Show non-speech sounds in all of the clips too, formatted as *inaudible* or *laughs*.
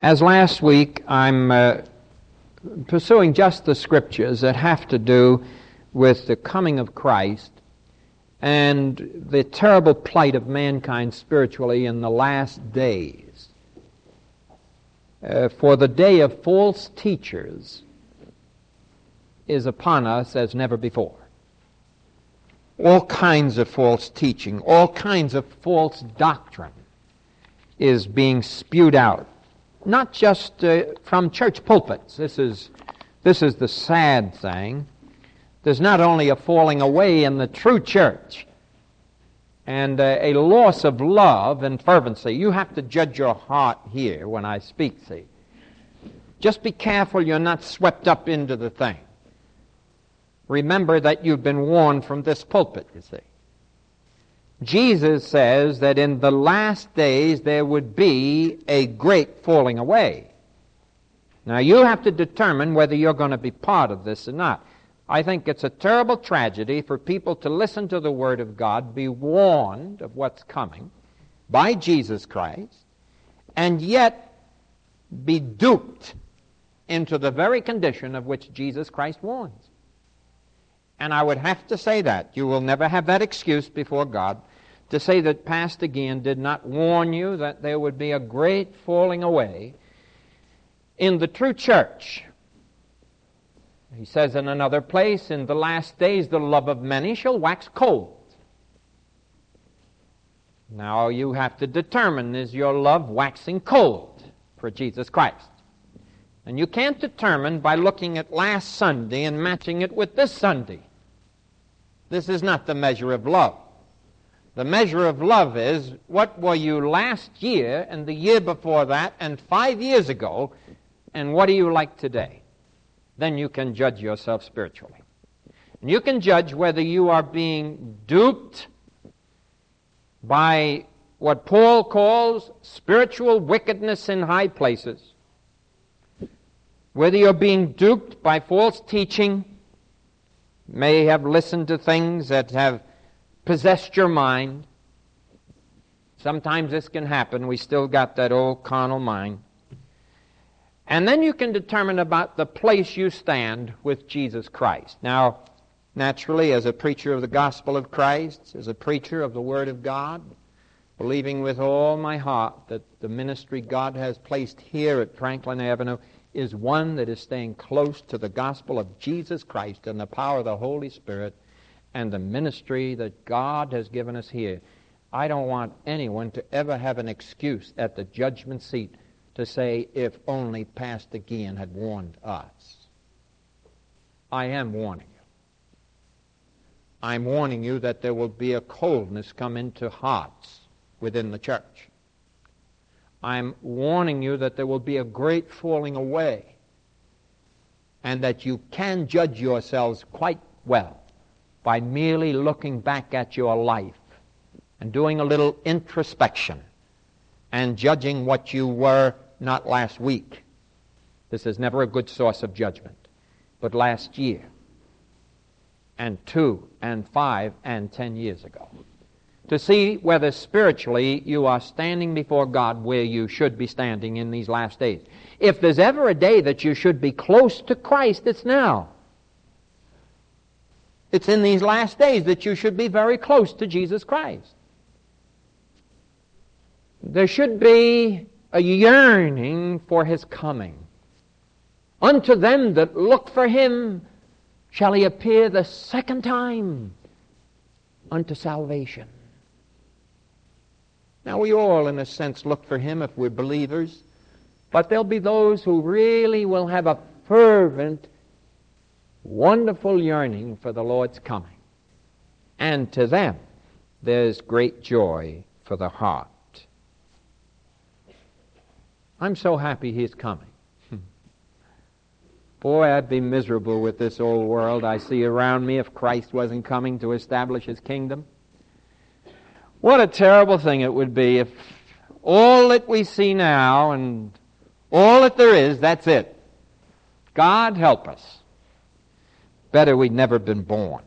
As last week, I'm uh, pursuing just the scriptures that have to do with the coming of Christ and the terrible plight of mankind spiritually in the last days. Uh, for the day of false teachers is upon us as never before. All kinds of false teaching, all kinds of false doctrine is being spewed out not just uh, from church pulpits. This is, this is the sad thing. There's not only a falling away in the true church and uh, a loss of love and fervency. You have to judge your heart here when I speak, see. Just be careful you're not swept up into the thing. Remember that you've been warned from this pulpit, you see. Jesus says that in the last days there would be a great falling away. Now you have to determine whether you're going to be part of this or not. I think it's a terrible tragedy for people to listen to the Word of God, be warned of what's coming by Jesus Christ, and yet be duped into the very condition of which Jesus Christ warns. And I would have to say that. You will never have that excuse before God to say that past again did not warn you that there would be a great falling away in the true church. He says in another place, in the last days the love of many shall wax cold. Now you have to determine is your love waxing cold for Jesus Christ? And you can't determine by looking at last Sunday and matching it with this Sunday. This is not the measure of love. The measure of love is what were you last year and the year before that and five years ago, and what are you like today? Then you can judge yourself spiritually. And you can judge whether you are being duped by what Paul calls spiritual wickedness in high places, whether you're being duped by false teaching, may have listened to things that have possessed your mind. Sometimes this can happen. We still got that old carnal mind. And then you can determine about the place you stand with Jesus Christ. Now, naturally, as a preacher of the gospel of Christ, as a preacher of the Word of God, believing with all my heart that the ministry God has placed here at Franklin Avenue is one that is staying close to the gospel of Jesus Christ and the power of the Holy Spirit and the ministry that God has given us here. I don't want anyone to ever have an excuse at the judgment seat to say, if only Pastor Gian had warned us. I am warning you. I'm warning you that there will be a coldness come into hearts within the church. I'm warning you that there will be a great falling away and that you can judge yourselves quite well by merely looking back at your life and doing a little introspection and judging what you were not last week. This is never a good source of judgment, but last year, and two, and five, and ten years ago. To see whether spiritually you are standing before God where you should be standing in these last days. If there's ever a day that you should be close to Christ, it's now. It's in these last days that you should be very close to Jesus Christ. There should be a yearning for his coming. Unto them that look for him shall he appear the second time unto salvation. Now, we all, in a sense, look for him if we're believers, but there'll be those who really will have a fervent wonderful yearning for the Lord's coming. And to them, there's great joy for the heart. I'm so happy he's coming. *laughs* Boy, I'd be miserable with this old world I see around me if Christ wasn't coming to establish his kingdom. What a terrible thing it would be if all that we see now and all that there is, that's it. God help us. Better we'd never been born.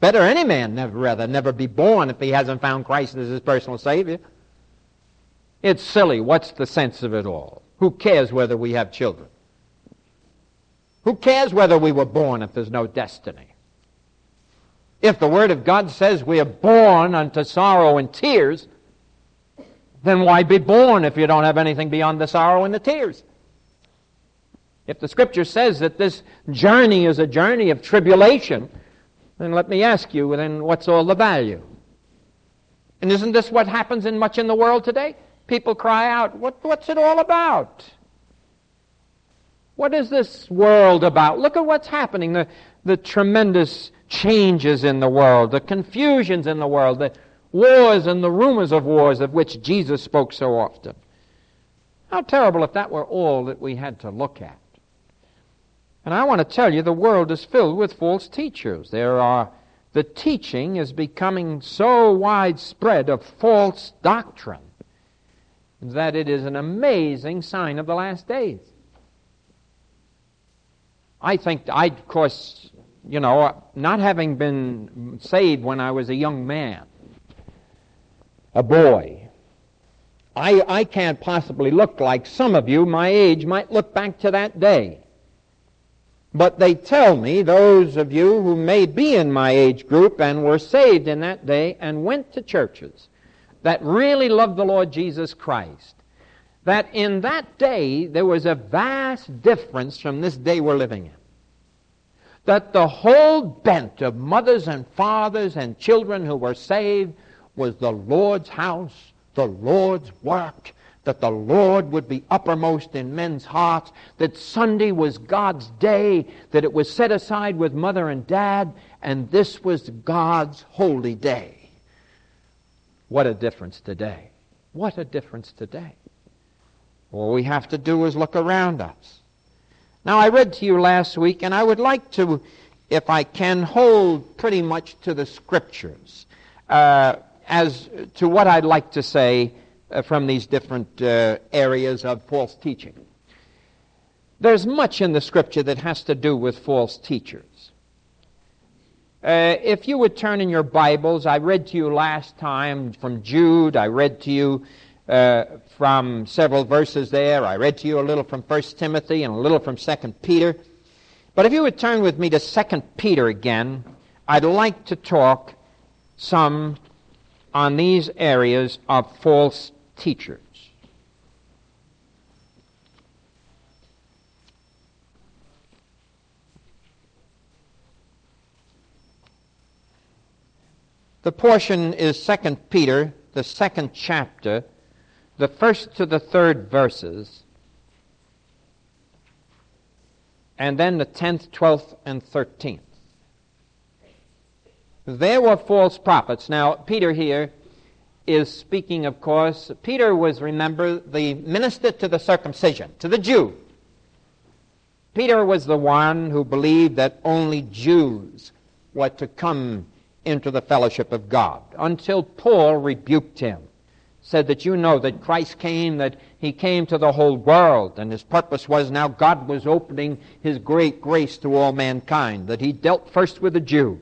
Better any man never rather never be born if he hasn't found Christ as his personal Savior. It's silly. What's the sense of it all? Who cares whether we have children? Who cares whether we were born if there's no destiny? If the Word of God says we are born unto sorrow and tears, then why be born if you don't have anything beyond the sorrow and the tears? If the Scripture says that this journey is a journey of tribulation, then let me ask you, then what's all the value? And isn't this what happens in much in the world today? People cry out, what, what's it all about? What is this world about? Look at what's happening, the, the tremendous changes in the world, the confusions in the world, the wars and the rumors of wars of which Jesus spoke so often. How terrible if that were all that we had to look at. And I want to tell you, the world is filled with false teachers. There are, the teaching is becoming so widespread of false doctrine that it is an amazing sign of the last days. I think, I, of course, you know, not having been saved when I was a young man, a boy, I, I can't possibly look like some of you my age might look back to that day. But they tell me, those of you who may be in my age group and were saved in that day and went to churches that really loved the Lord Jesus Christ, that in that day there was a vast difference from this day we're living in. That the whole bent of mothers and fathers and children who were saved was the Lord's house, the Lord's work, that the Lord would be uppermost in men's hearts, that Sunday was God's day, that it was set aside with mother and dad, and this was God's holy day. What a difference today. What a difference today. All we have to do is look around us. Now, I read to you last week, and I would like to, if I can, hold pretty much to the Scriptures uh, as to what I'd like to say from these different uh, areas of false teaching. There's much in the Scripture that has to do with false teachers. Uh, if you would turn in your Bibles, I read to you last time from Jude, I read to you uh, from several verses there. I read to you a little from 1 Timothy and a little from 2 Peter. But if you would turn with me to 2 Peter again, I'd like to talk some on these areas of false teachers. The portion is 2 Peter, the second chapter, the first to the third verses, and then the 10th, 12th, and 13th. There were false prophets. Now, Peter here is speaking, of course. Peter was, remember, the minister to the circumcision, to the Jew. Peter was the one who believed that only Jews were to come into the fellowship of God until Paul rebuked him said that you know that Christ came, that he came to the whole world, and his purpose was now God was opening his great grace to all mankind, that he dealt first with the Jew,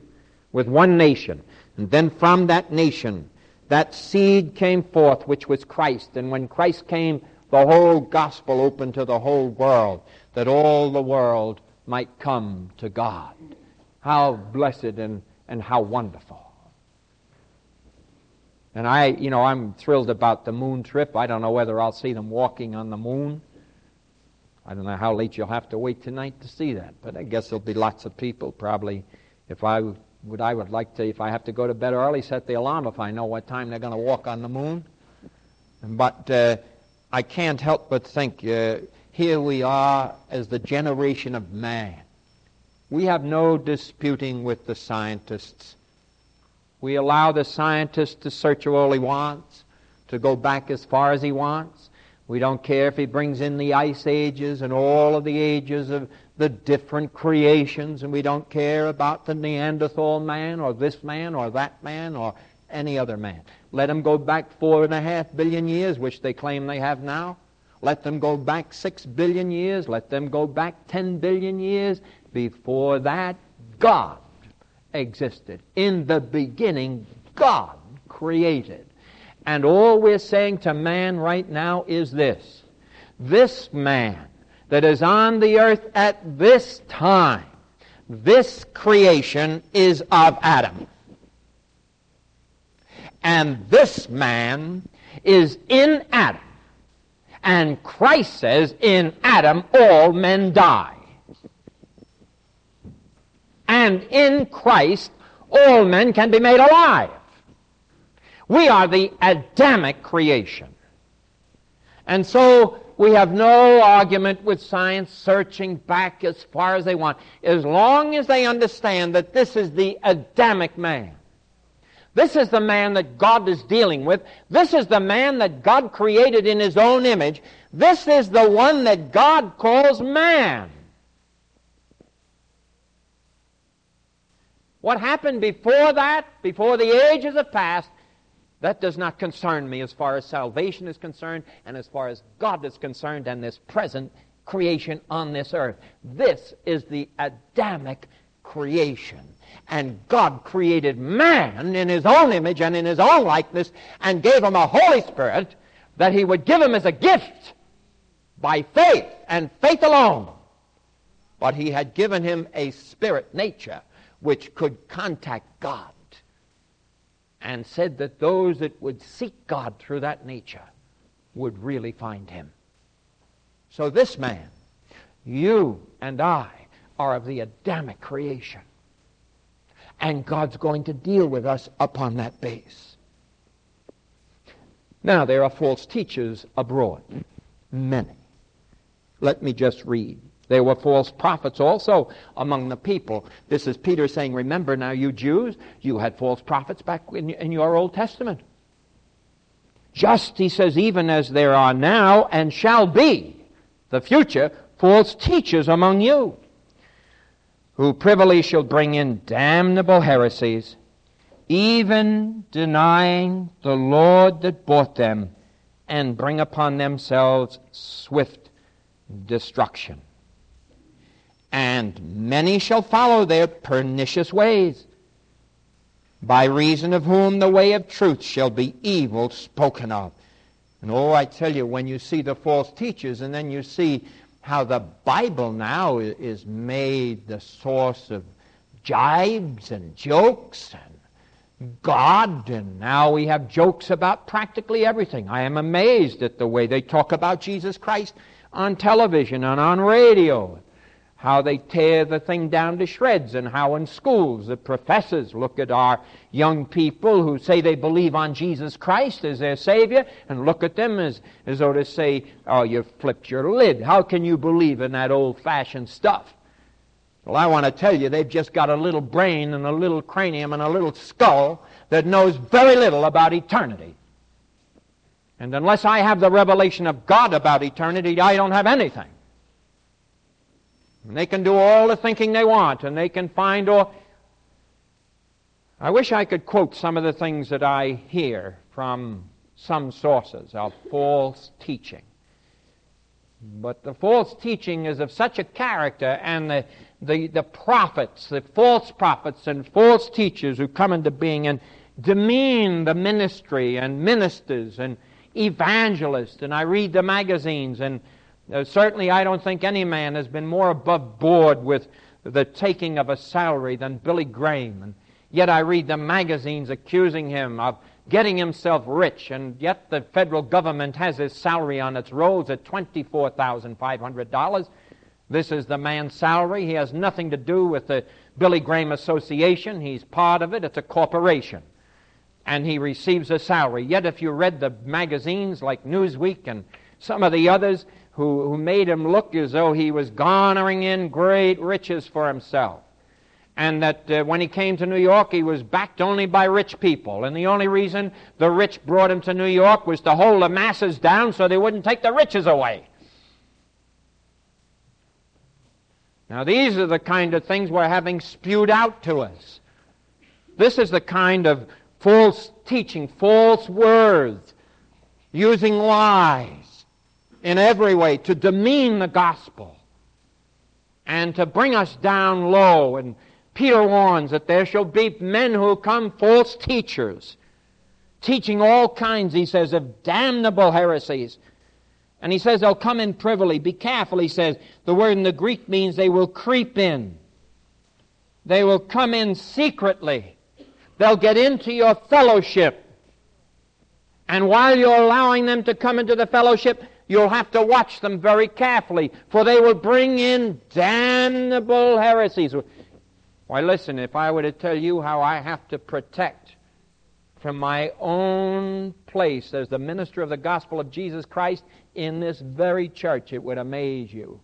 with one nation, and then from that nation, that seed came forth, which was Christ, and when Christ came, the whole gospel opened to the whole world, that all the world might come to God. How blessed and, and how wonderful. And I, you know, I'm thrilled about the moon trip. I don't know whether I'll see them walking on the moon. I don't know how late you'll have to wait tonight to see that, but I guess there'll be lots of people. Probably, if I would, I would like to, if I have to go to bed early, set the alarm if I know what time they're going to walk on the moon. But uh, I can't help but think uh, here we are as the generation of man. We have no disputing with the scientists. We allow the scientist to search all he wants, to go back as far as he wants. We don't care if he brings in the ice ages and all of the ages of the different creations, and we don't care about the Neanderthal man or this man or that man or any other man. Let them go back four and a half billion years, which they claim they have now. Let them go back six billion years. Let them go back ten billion years. Before that, God existed. In the beginning, God created. And all we're saying to man right now is this This man that is on the earth at this time, this creation is of Adam. And this man is in Adam. And Christ says, in Adam all men die. And in Christ all men can be made alive. We are the Adamic creation. And so we have no argument with science searching back as far as they want, as long as they understand that this is the Adamic man. This is the man that God is dealing with. This is the man that God created in his own image. This is the one that God calls man. What happened before that, before the ages have passed, that does not concern me as far as salvation is concerned and as far as God is concerned and this present creation on this earth. This is the Adamic creation. And God created man in his own image and in his own likeness and gave him a Holy Spirit that he would give him as a gift by faith and faith alone. But he had given him a spirit nature which could contact God and said that those that would seek God through that nature would really find him. So this man, you and I, are of the Adamic creation. And God's going to deal with us upon that base. Now, there are false teachers abroad. Many. Let me just read there were false prophets also among the people. This is Peter saying, Remember now, you Jews, you had false prophets back in, in your Old Testament. Just, he says, even as there are now and shall be, the future, false teachers among you, who privily shall bring in damnable heresies, even denying the Lord that bought them, and bring upon themselves swift destruction and many shall follow their pernicious ways, by reason of whom the way of truth shall be evil spoken of. And oh, I tell you, when you see the false teachers, and then you see how the Bible now is made the source of jibes and jokes and God, and now we have jokes about practically everything. I am amazed at the way they talk about Jesus Christ on television and on radio how they tear the thing down to shreds, and how in schools the professors look at our young people who say they believe on Jesus Christ as their Savior and look at them as, as though to say, Oh, you've flipped your lid. How can you believe in that old fashioned stuff? Well, I want to tell you, they've just got a little brain and a little cranium and a little skull that knows very little about eternity. And unless I have the revelation of God about eternity, I don't have anything. And they can do all the thinking they want, and they can find all. I wish I could quote some of the things that I hear from some sources of false teaching. But the false teaching is of such a character, and the, the, the prophets, the false prophets and false teachers who come into being and demean the ministry and ministers and evangelists. And I read the magazines and uh, certainly, I don't think any man has been more above board with the taking of a salary than Billy Graham. And yet I read the magazines accusing him of getting himself rich, and yet the federal government has his salary on its rolls at $24,500. This is the man's salary. He has nothing to do with the Billy Graham Association. He's part of it. It's a corporation. And he receives a salary. Yet if you read the magazines like Newsweek and some of the others, who, who made him look as though he was garnering in great riches for himself. And that uh, when he came to New York, he was backed only by rich people. And the only reason the rich brought him to New York was to hold the masses down so they wouldn't take the riches away. Now, these are the kind of things we're having spewed out to us. This is the kind of false teaching, false words, using lies in every way to demean the gospel and to bring us down low. And Peter warns that there shall be men who come false teachers, teaching all kinds, he says, of damnable heresies, And he says they'll come in privily. Be careful, he says. The word in the Greek means they will creep in. They will come in secretly. They'll get into your fellowship. And while you're allowing them to come into the fellowship, you'll have to watch them very carefully, for they will bring in damnable heresies. Why, listen, if I were to tell you how I have to protect from my own place as the minister of the gospel of Jesus Christ in this very church, it would amaze you.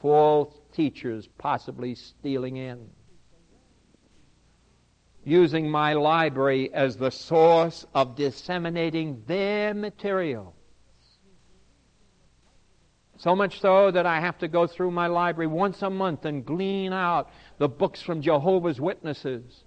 False teachers possibly stealing in using my library as the source of disseminating their material. So much so that I have to go through my library once a month and glean out the books from Jehovah's Witnesses.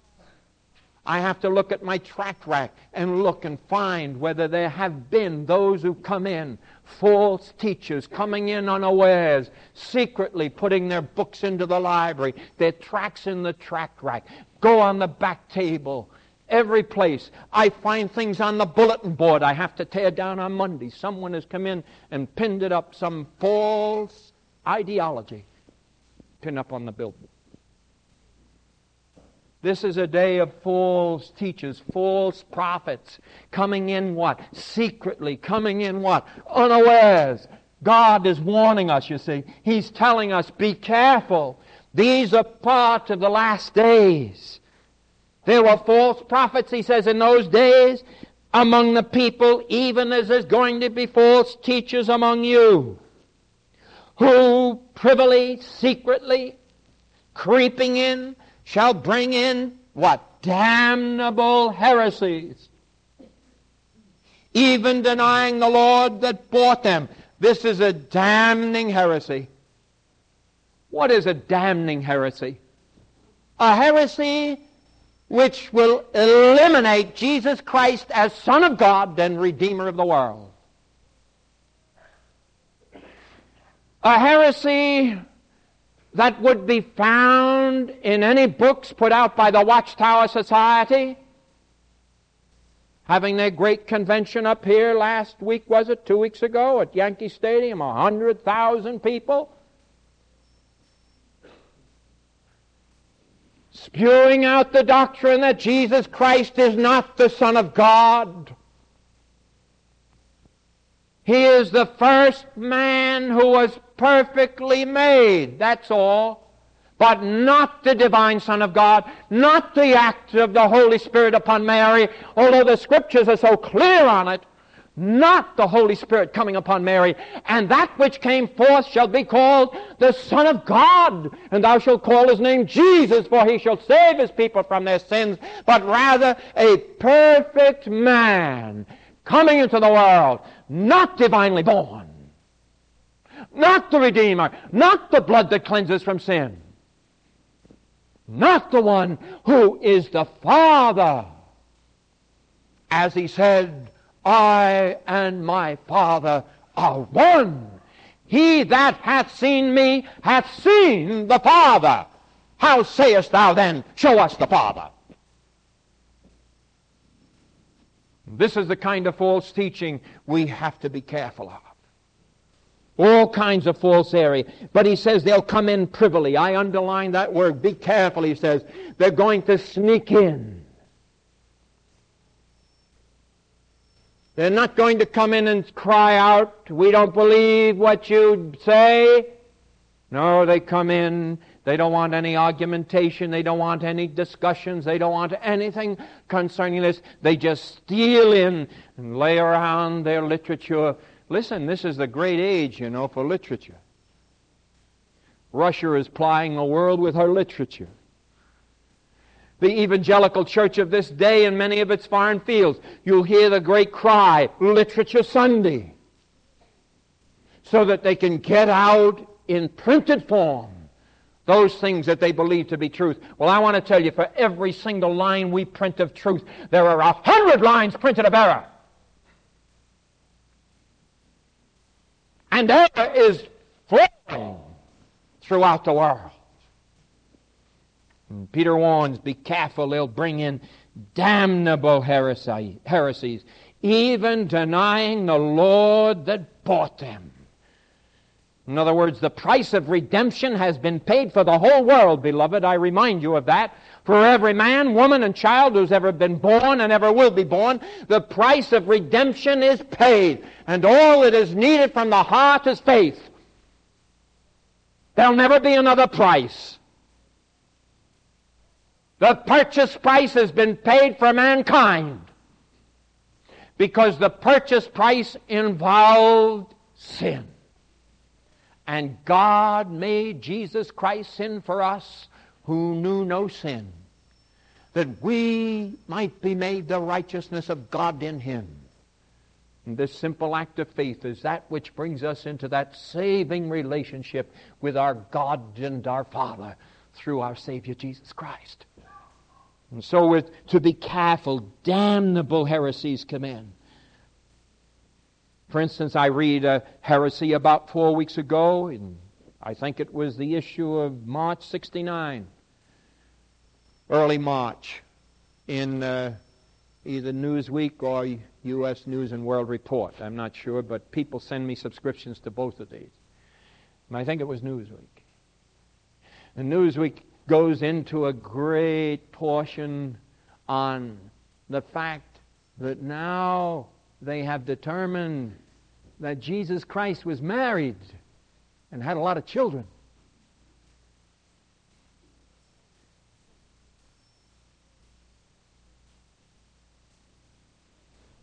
I have to look at my tract rack and look and find whether there have been those who come in, false teachers coming in unawares, secretly putting their books into the library, their tracts in the tract rack, go on the back table, every place. I find things on the bulletin board I have to tear down on Monday. Someone has come in and pinned it up, some false ideology pinned up on the billboard. This is a day of false teachers, false prophets coming in what? Secretly, coming in what? Unawares. God is warning us, you see. He's telling us, be careful. These are part of the last days. There were false prophets, he says, in those days among the people, even as there's going to be false teachers among you, who privily, secretly, creeping in, shall bring in what? Damnable heresies. Even denying the Lord that bought them. This is a damning heresy. What is a damning heresy? A heresy which will eliminate Jesus Christ as Son of God and Redeemer of the world. A heresy that would be found in any books put out by the Watchtower Society. Having their great convention up here last week, was it? Two weeks ago at Yankee Stadium, a hundred thousand people. Spewing out the doctrine that Jesus Christ is not the Son of God. He is the first man who was perfectly made, that's all. But not the divine Son of God, not the act of the Holy Spirit upon Mary, although the scriptures are so clear on it not the Holy Spirit coming upon Mary. And that which came forth shall be called the Son of God. And thou shalt call his name Jesus, for he shall save his people from their sins, but rather a perfect man coming into the world, not divinely born, not the Redeemer, not the blood that cleanses from sin, not the one who is the Father. As he said, I and my Father are one. He that hath seen me hath seen the Father. How sayest thou then, show us the Father? This is the kind of false teaching we have to be careful of. All kinds of false area. But he says they'll come in privily. I underline that word. Be careful, he says. They're going to sneak in. They're not going to come in and cry out, we don't believe what you say. No, they come in. They don't want any argumentation. They don't want any discussions. They don't want anything concerning this. They just steal in and lay around their literature. Listen, this is the great age, you know, for literature. Russia is plying the world with her literature the evangelical church of this day in many of its foreign fields, you'll hear the great cry, Literature Sunday, so that they can get out in printed form those things that they believe to be truth. Well, I want to tell you, for every single line we print of truth, there are a hundred lines printed of error. And error is flowing throughout the world. And Peter warns, be careful, they'll bring in damnable heresy, heresies, even denying the Lord that bought them. In other words, the price of redemption has been paid for the whole world, beloved. I remind you of that. For every man, woman, and child who's ever been born and ever will be born, the price of redemption is paid. And all that is needed from the heart is faith. There'll never be another price. The purchase price has been paid for mankind because the purchase price involved sin. And God made Jesus Christ sin for us who knew no sin, that we might be made the righteousness of God in him. And this simple act of faith is that which brings us into that saving relationship with our God and our Father through our Savior Jesus Christ. And so we're to be careful. Damnable heresies come in. For instance, I read a heresy about four weeks ago, and I think it was the issue of March 69, early March, in uh, either Newsweek or U.S. News and World Report. I'm not sure, but people send me subscriptions to both of these. And I think it was Newsweek. And Newsweek goes into a great portion on the fact that now they have determined that Jesus Christ was married and had a lot of children.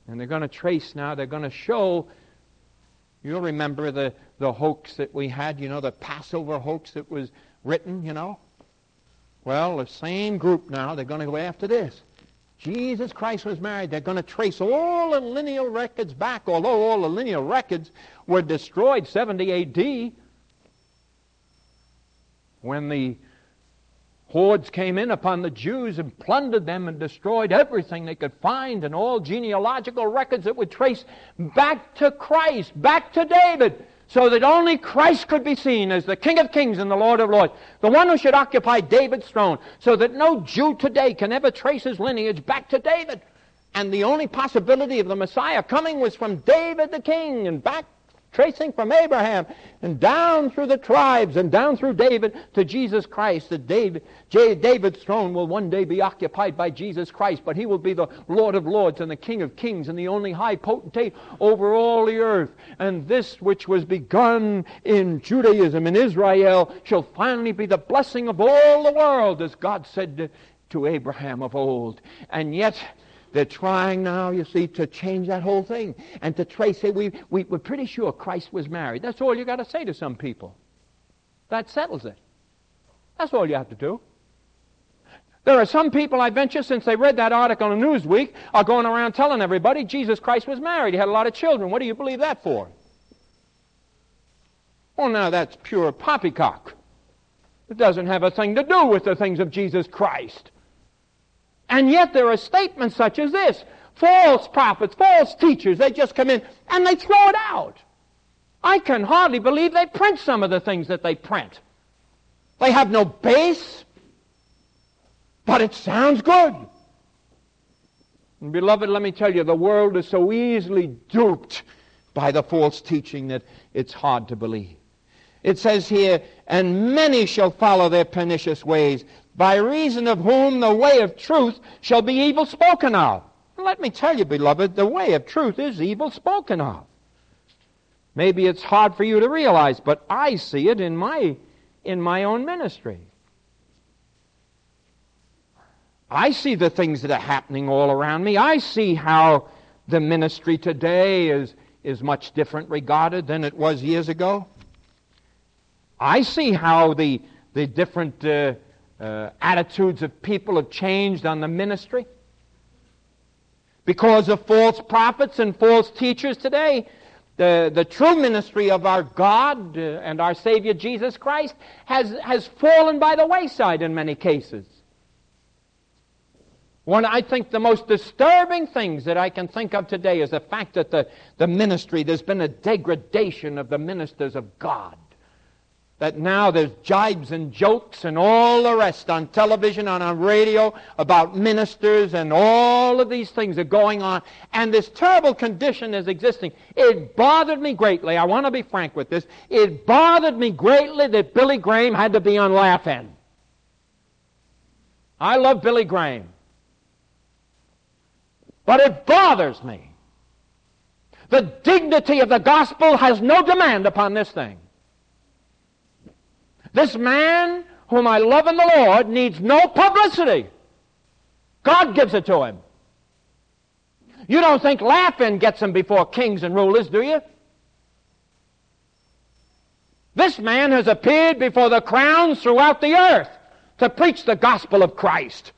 And they're going to trace now, they're going to show. You'll remember the, the hoax that we had, you know, the Passover hoax that was written, you know. Well, the same group now, they're going to go after this. Jesus Christ was married. They're going to trace all the lineal records back, although all the lineal records were destroyed 70 A.D. when the hordes came in upon the Jews and plundered them and destroyed everything they could find and all genealogical records that would trace back to Christ, back to David so that only Christ could be seen as the King of Kings and the Lord of Lords, the one who should occupy David's throne, so that no Jew today can ever trace his lineage back to David. And the only possibility of the Messiah coming was from David the king and back tracing from Abraham and down through the tribes and down through David to Jesus Christ. That David, David's throne will one day be occupied by Jesus Christ, but he will be the Lord of lords and the King of kings and the only high potentate over all the earth. And this which was begun in Judaism and Israel shall finally be the blessing of all the world, as God said to, to Abraham of old. And yet, they're trying now, you see, to change that whole thing and to trace it. We, we, we're pretty sure Christ was married. That's all you got to say to some people. That settles it. That's all you have to do. There are some people, I venture, since they read that article in Newsweek, are going around telling everybody Jesus Christ was married. He had a lot of children. What do you believe that for? Well, now that's pure poppycock. It doesn't have a thing to do with the things of Jesus Christ. And yet there are statements such as this. False prophets, false teachers, they just come in and they throw it out. I can hardly believe they print some of the things that they print. They have no base, but it sounds good. And beloved, let me tell you, the world is so easily duped by the false teaching that it's hard to believe. It says here, and many shall follow their pernicious ways by reason of whom the way of truth shall be evil spoken of. Let me tell you, beloved, the way of truth is evil spoken of. Maybe it's hard for you to realize, but I see it in my, in my own ministry. I see the things that are happening all around me. I see how the ministry today is, is much different regarded than it was years ago. I see how the, the different uh, uh, attitudes of people have changed on the ministry. Because of false prophets and false teachers today, the, the true ministry of our God uh, and our Savior Jesus Christ has, has fallen by the wayside in many cases. One, I think the most disturbing things that I can think of today is the fact that the, the ministry, there's been a degradation of the ministers of God. That now there's jibes and jokes and all the rest on television and on radio about ministers and all of these things are going on. And this terrible condition is existing. It bothered me greatly. I want to be frank with this. It bothered me greatly that Billy Graham had to be on Laugh-In. I love Billy Graham. But it bothers me. The dignity of the gospel has no demand upon this thing. This man whom I love in the Lord needs no publicity. God gives it to him. You don't think Laugh-In gets him before kings and rulers, do you? This man has appeared before the crowns throughout the earth to preach the gospel of Christ.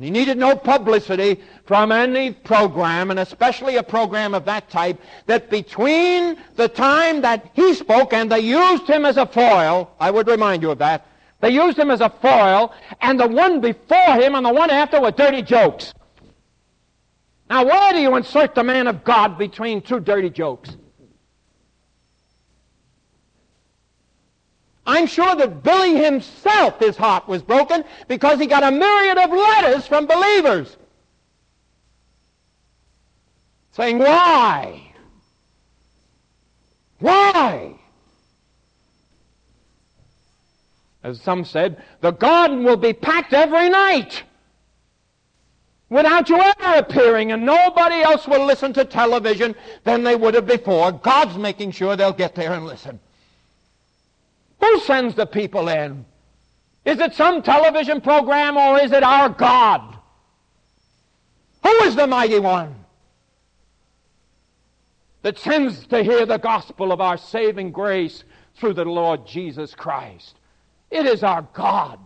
He needed no publicity from any program, and especially a program of that type, that between the time that he spoke and they used him as a foil, I would remind you of that, they used him as a foil, and the one before him and the one after were dirty jokes. Now, why do you insert the man of God between two dirty jokes? I'm sure that Billy himself, his heart was broken because he got a myriad of letters from believers saying, Why? Why? As some said, the garden will be packed every night without you ever appearing, and nobody else will listen to television than they would have before. God's making sure they'll get there and listen. Who sends the people in? Is it some television program or is it our God? Who is the mighty one that sends to hear the gospel of our saving grace through the Lord Jesus Christ? It is our God.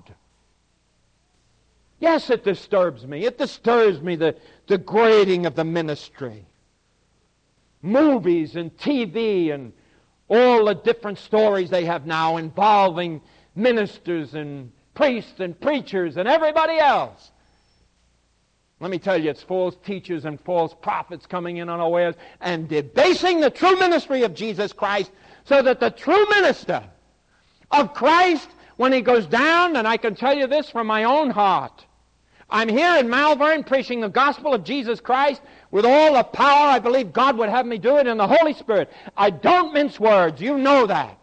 Yes, it disturbs me. It disturbs me the degrading of the ministry. Movies and TV and all the different stories they have now involving ministers and priests and preachers and everybody else. Let me tell you, it's false teachers and false prophets coming in unawares and debasing the true ministry of Jesus Christ so that the true minister of Christ, when he goes down, and I can tell you this from my own heart, I'm here in Malvern preaching the gospel of Jesus Christ with all the power I believe God would have me do it in the Holy Spirit. I don't mince words. You know that.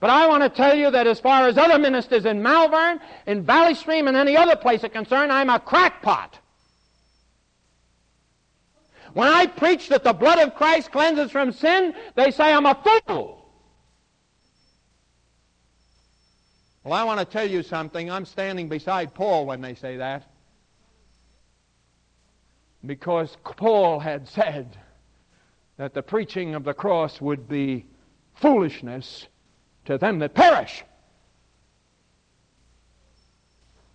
But I want to tell you that as far as other ministers in Malvern, in Valley Stream, and any other place are concerned, I'm a crackpot. When I preach that the blood of Christ cleanses from sin, they say I'm a fool. Well, I want to tell you something. I'm standing beside Paul when they say that. Because Paul had said that the preaching of the cross would be foolishness to them that perish.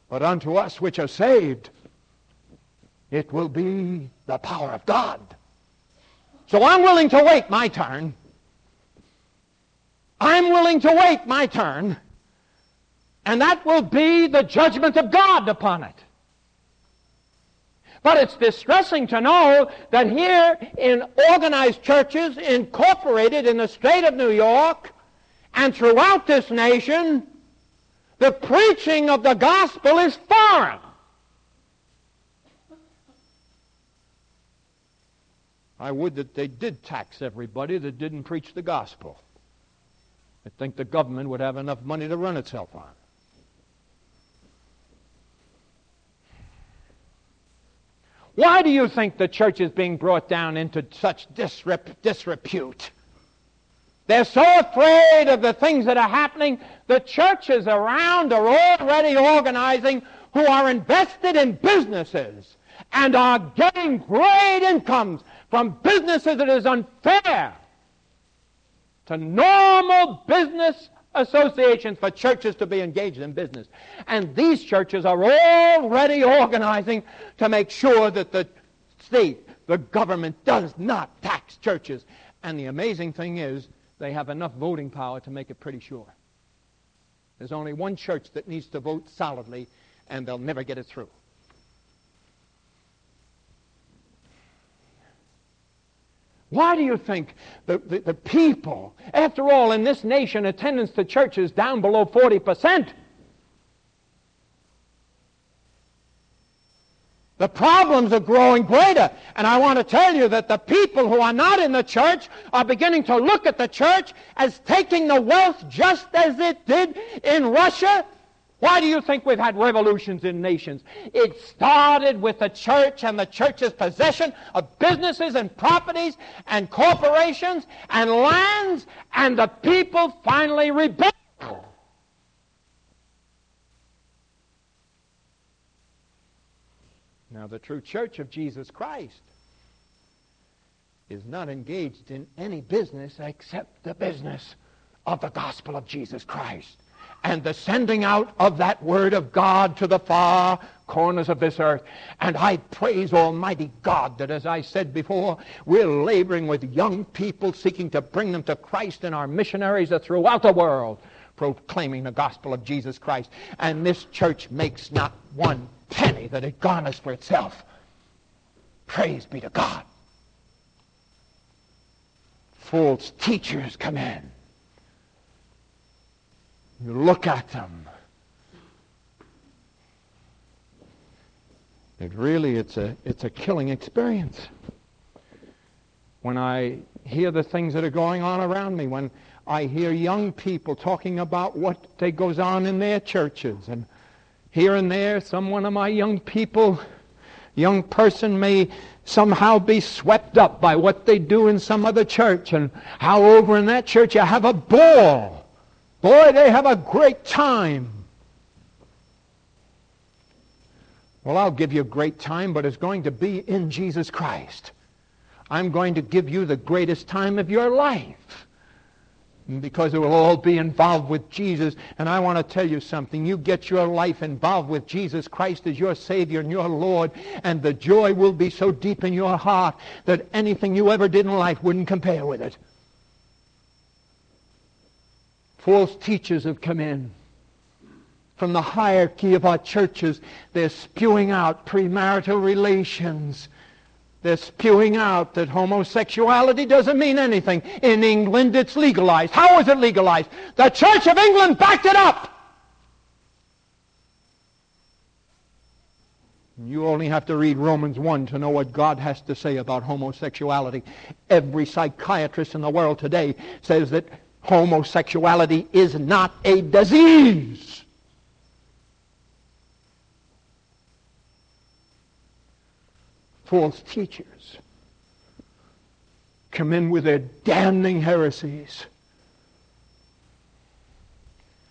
But unto us which are saved, it will be the power of God. So I'm willing to wait my turn. I'm willing to wait my turn and that will be the judgment of God upon it. But it's distressing to know that here in organized churches incorporated in the state of New York and throughout this nation, the preaching of the gospel is foreign. I would that they did tax everybody that didn't preach the gospel. I think the government would have enough money to run itself on. Why do you think the church is being brought down into such disrepute? They're so afraid of the things that are happening. The churches around are already organizing who are invested in businesses and are getting great incomes from businesses that is unfair to normal business associations for churches to be engaged in business. And these churches are already organizing to make sure that the state, the government, does not tax churches. And the amazing thing is, they have enough voting power to make it pretty sure. There's only one church that needs to vote solidly, and they'll never get it through. Why do you think the, the, the, people, after all, in this nation, attendance to church is down below 40%? The problems are growing greater. And I want to tell you that the people who are not in the church are beginning to look at the church as taking the wealth just as it did in Russia. Why do you think we've had revolutions in nations? It started with the church and the church's possession of businesses and properties and corporations and lands, and the people finally rebelled. Now, the true church of Jesus Christ is not engaged in any business except the business of the gospel of Jesus Christ and the sending out of that word of God to the far corners of this earth. And I praise Almighty God that, as I said before, we're laboring with young people seeking to bring them to Christ, and our missionaries are throughout the world proclaiming the gospel of Jesus Christ. And this church makes not one penny that it garners for itself. Praise be to God. False teachers come in. You look at them. It really, it's a, it's a killing experience. When I hear the things that are going on around me, when I hear young people talking about what they goes on in their churches and here and there, some one of my young people, young person may somehow be swept up by what they do in some other church and how over in that church you have a ball. Boy, they have a great time. Well, I'll give you a great time, but it's going to be in Jesus Christ. I'm going to give you the greatest time of your life because it will all be involved with Jesus. And I want to tell you something. You get your life involved with Jesus Christ as your Savior and your Lord, and the joy will be so deep in your heart that anything you ever did in life wouldn't compare with it. False teachers have come in. From the hierarchy of our churches, they're spewing out premarital relations they're spewing out that homosexuality doesn't mean anything. In England, it's legalized. How is it legalized? The Church of England backed it up. You only have to read Romans 1 to know what God has to say about homosexuality. Every psychiatrist in the world today says that homosexuality is not a disease. false teachers come in with their damning heresies.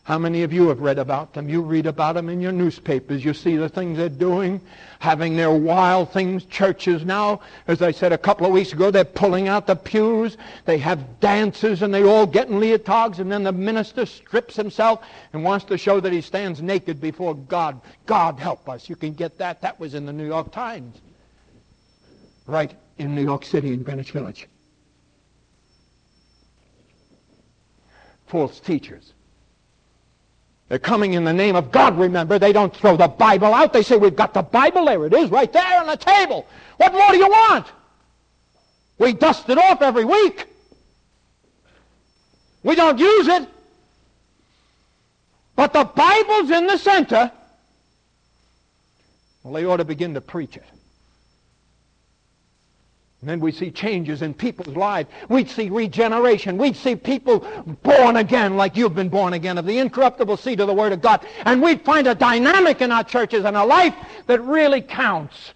How many of you have read about them? You read about them in your newspapers. You see the things they're doing, having their wild things. Churches now, as I said a couple of weeks ago, they're pulling out the pews. They have dances and they all get in leotards and then the minister strips himself and wants to show that he stands naked before God. God help us. You can get that. That was in the New York Times right in New York City in Greenwich Village. False teachers. They're coming in the name of God, remember. They don't throw the Bible out. They say, we've got the Bible. There it is, right there on the table. What more do you want? We dust it off every week. We don't use it. But the Bible's in the center. Well, they ought to begin to preach it. And then we see changes in people's lives. We'd see regeneration. We'd see people born again like you've been born again of the incorruptible seed of the Word of God. And we'd find a dynamic in our churches and a life that really counts.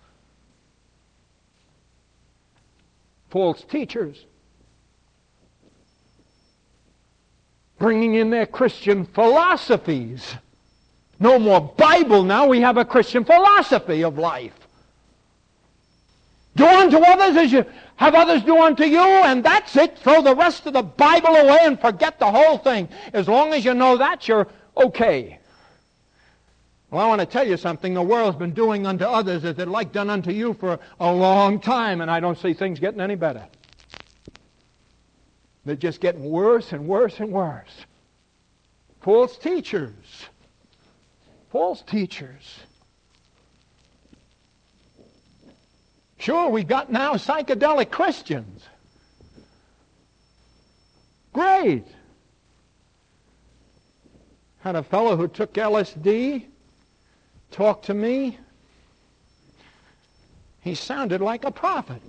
False teachers bringing in their Christian philosophies. No more Bible now. We have a Christian philosophy of life. Do unto others as you have others do unto you, and that's it. Throw the rest of the Bible away and forget the whole thing. As long as you know that, you're okay. Well, I want to tell you something. The world's been doing unto others as it like done unto you for a long time, and I don't see things getting any better. They're just getting worse and worse and worse. False teachers. False teachers. Sure, we got now psychedelic Christians. Great. Had a fellow who took LSD talk to me. He sounded like a prophet.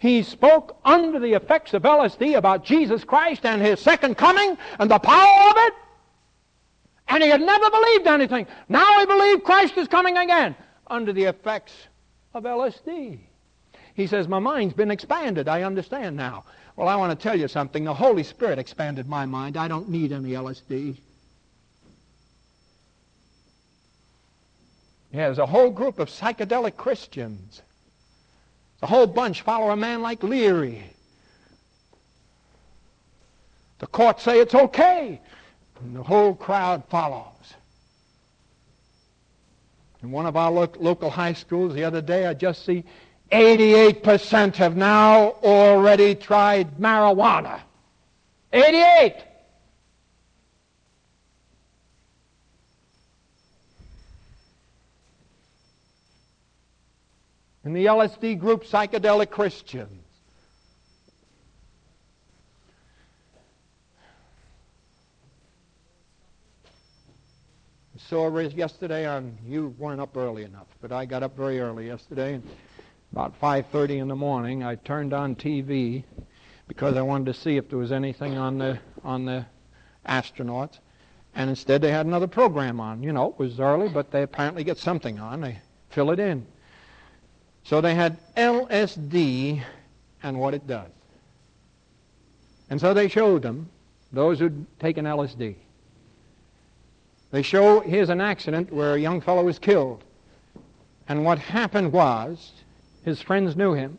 He spoke under the effects of LSD about Jesus Christ and his second coming and the power of it. And he had never believed anything. Now he believed Christ is coming again under the effects of LSD. He says, My mind's been expanded. I understand now. Well, I want to tell you something. The Holy Spirit expanded my mind. I don't need any LSD. Yeah, there's a whole group of psychedelic Christians. The whole bunch follow a man like Leary. The courts say it's okay, and the whole crowd follows. In one of our lo- local high schools the other day, I just see 88% have now already tried marijuana. 88! In the LSD group, psychedelic Christians. Saw yesterday on you weren't up early enough, but I got up very early yesterday and about 5:30 in the morning I turned on TV because I wanted to see if there was anything on the on the astronauts and instead they had another program on. You know, it was early, but they apparently get something on. They fill it in. So they had LSD and what it does. And so they showed them, those who'd taken LSD. They show here's an accident where a young fellow was killed. And what happened was his friends knew him.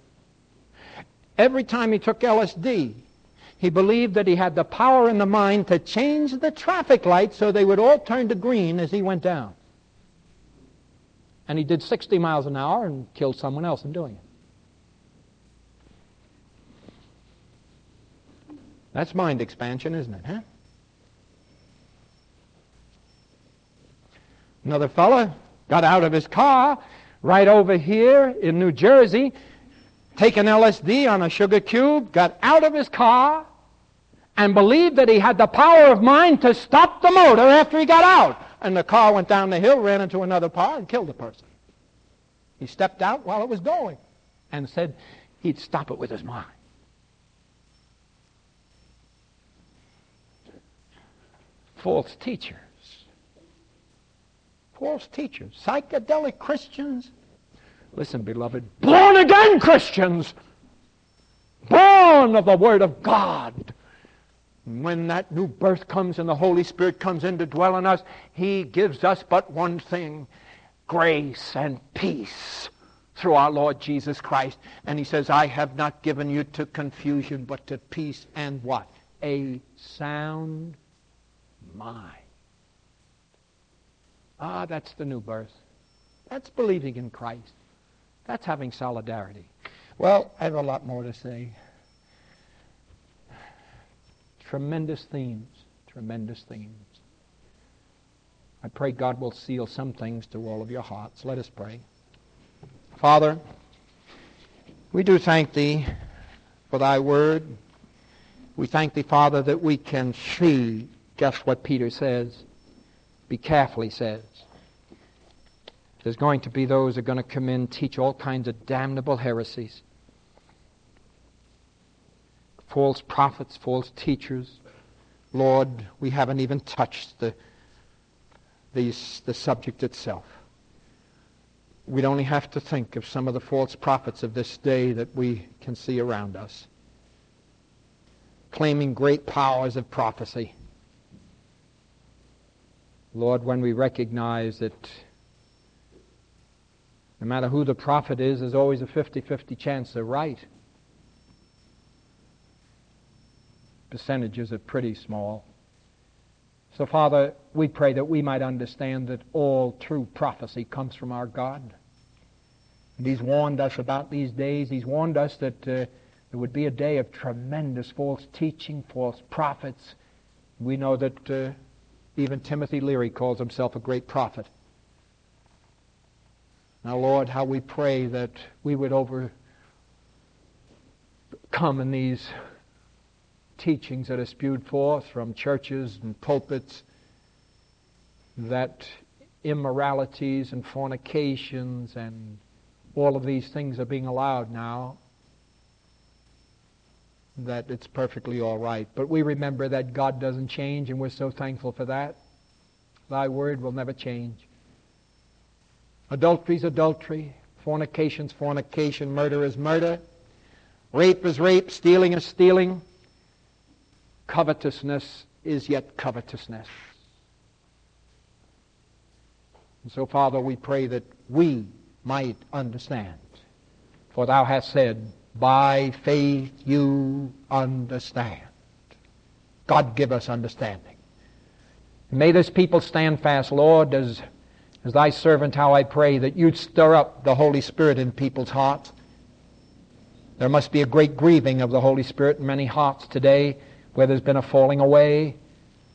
Every time he took LSD, he believed that he had the power in the mind to change the traffic lights so they would all turn to green as he went down. And he did 60 miles an hour and killed someone else in doing it. That's mind expansion, isn't it, huh? Another fellow got out of his car right over here in New Jersey, taken LSD on a sugar cube, got out of his car, and believed that he had the power of mind to stop the motor after he got out. And the car went down the hill, ran into another car, and killed the person. He stepped out while it was going and said he'd stop it with his mind. False teachers false teachers, psychedelic Christians. Listen, beloved, born again Christians, born of the Word of God. When that new birth comes and the Holy Spirit comes in to dwell in us, He gives us but one thing grace and peace through our Lord Jesus Christ. And He says, I have not given you to confusion, but to peace and what? A sound mind. Ah, that's the new birth. That's believing in Christ. That's having solidarity. Well, I have a lot more to say. Tremendous themes. Tremendous themes. I pray God will seal some things to all of your hearts. Let us pray. Father, we do thank Thee for Thy word. We thank Thee, Father, that we can see just what Peter says. Be careful, he says. There's going to be those who are going to come in, teach all kinds of damnable heresies. False prophets, false teachers. Lord, we haven't even touched the, the, the subject itself. We'd only have to think of some of the false prophets of this day that we can see around us, claiming great powers of prophecy. Lord, when we recognize that no matter who the prophet is, there's always a 50 50 chance they're right. Percentages are pretty small. So, Father, we pray that we might understand that all true prophecy comes from our God. And He's warned us about these days. He's warned us that uh, there would be a day of tremendous false teaching, false prophets. We know that uh, even Timothy Leary calls himself a great prophet. Now, Lord, how we pray that we would overcome in these teachings that are spewed forth from churches and pulpits that immoralities and fornications and all of these things are being allowed now, that it's perfectly all right. But we remember that God doesn't change, and we're so thankful for that. Thy word will never change. Adultery is adultery. Fornication is fornication. Murder is murder. Rape is rape. Stealing is stealing. Covetousness is yet covetousness. And so, Father, we pray that we might understand. For thou hast said, By faith you understand. God give us understanding. May this people stand fast, Lord, as, as thy servant, how I pray that you'd stir up the Holy Spirit in people's hearts. There must be a great grieving of the Holy Spirit in many hearts today where there's been a falling away,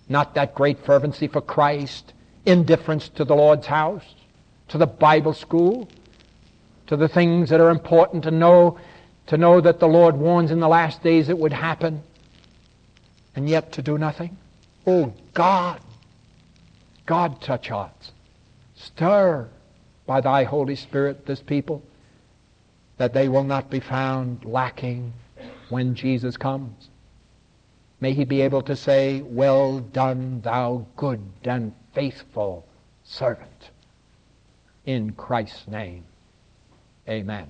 not that great fervency for Christ, indifference to the Lord's house, to the Bible school, to the things that are important to know, to know that the Lord warns in the last days it would happen, and yet to do nothing? Oh, God, God touch hearts. Stir by thy Holy Spirit this people, that they will not be found lacking when Jesus comes. May he be able to say, Well done, thou good and faithful servant. In Christ's name, amen.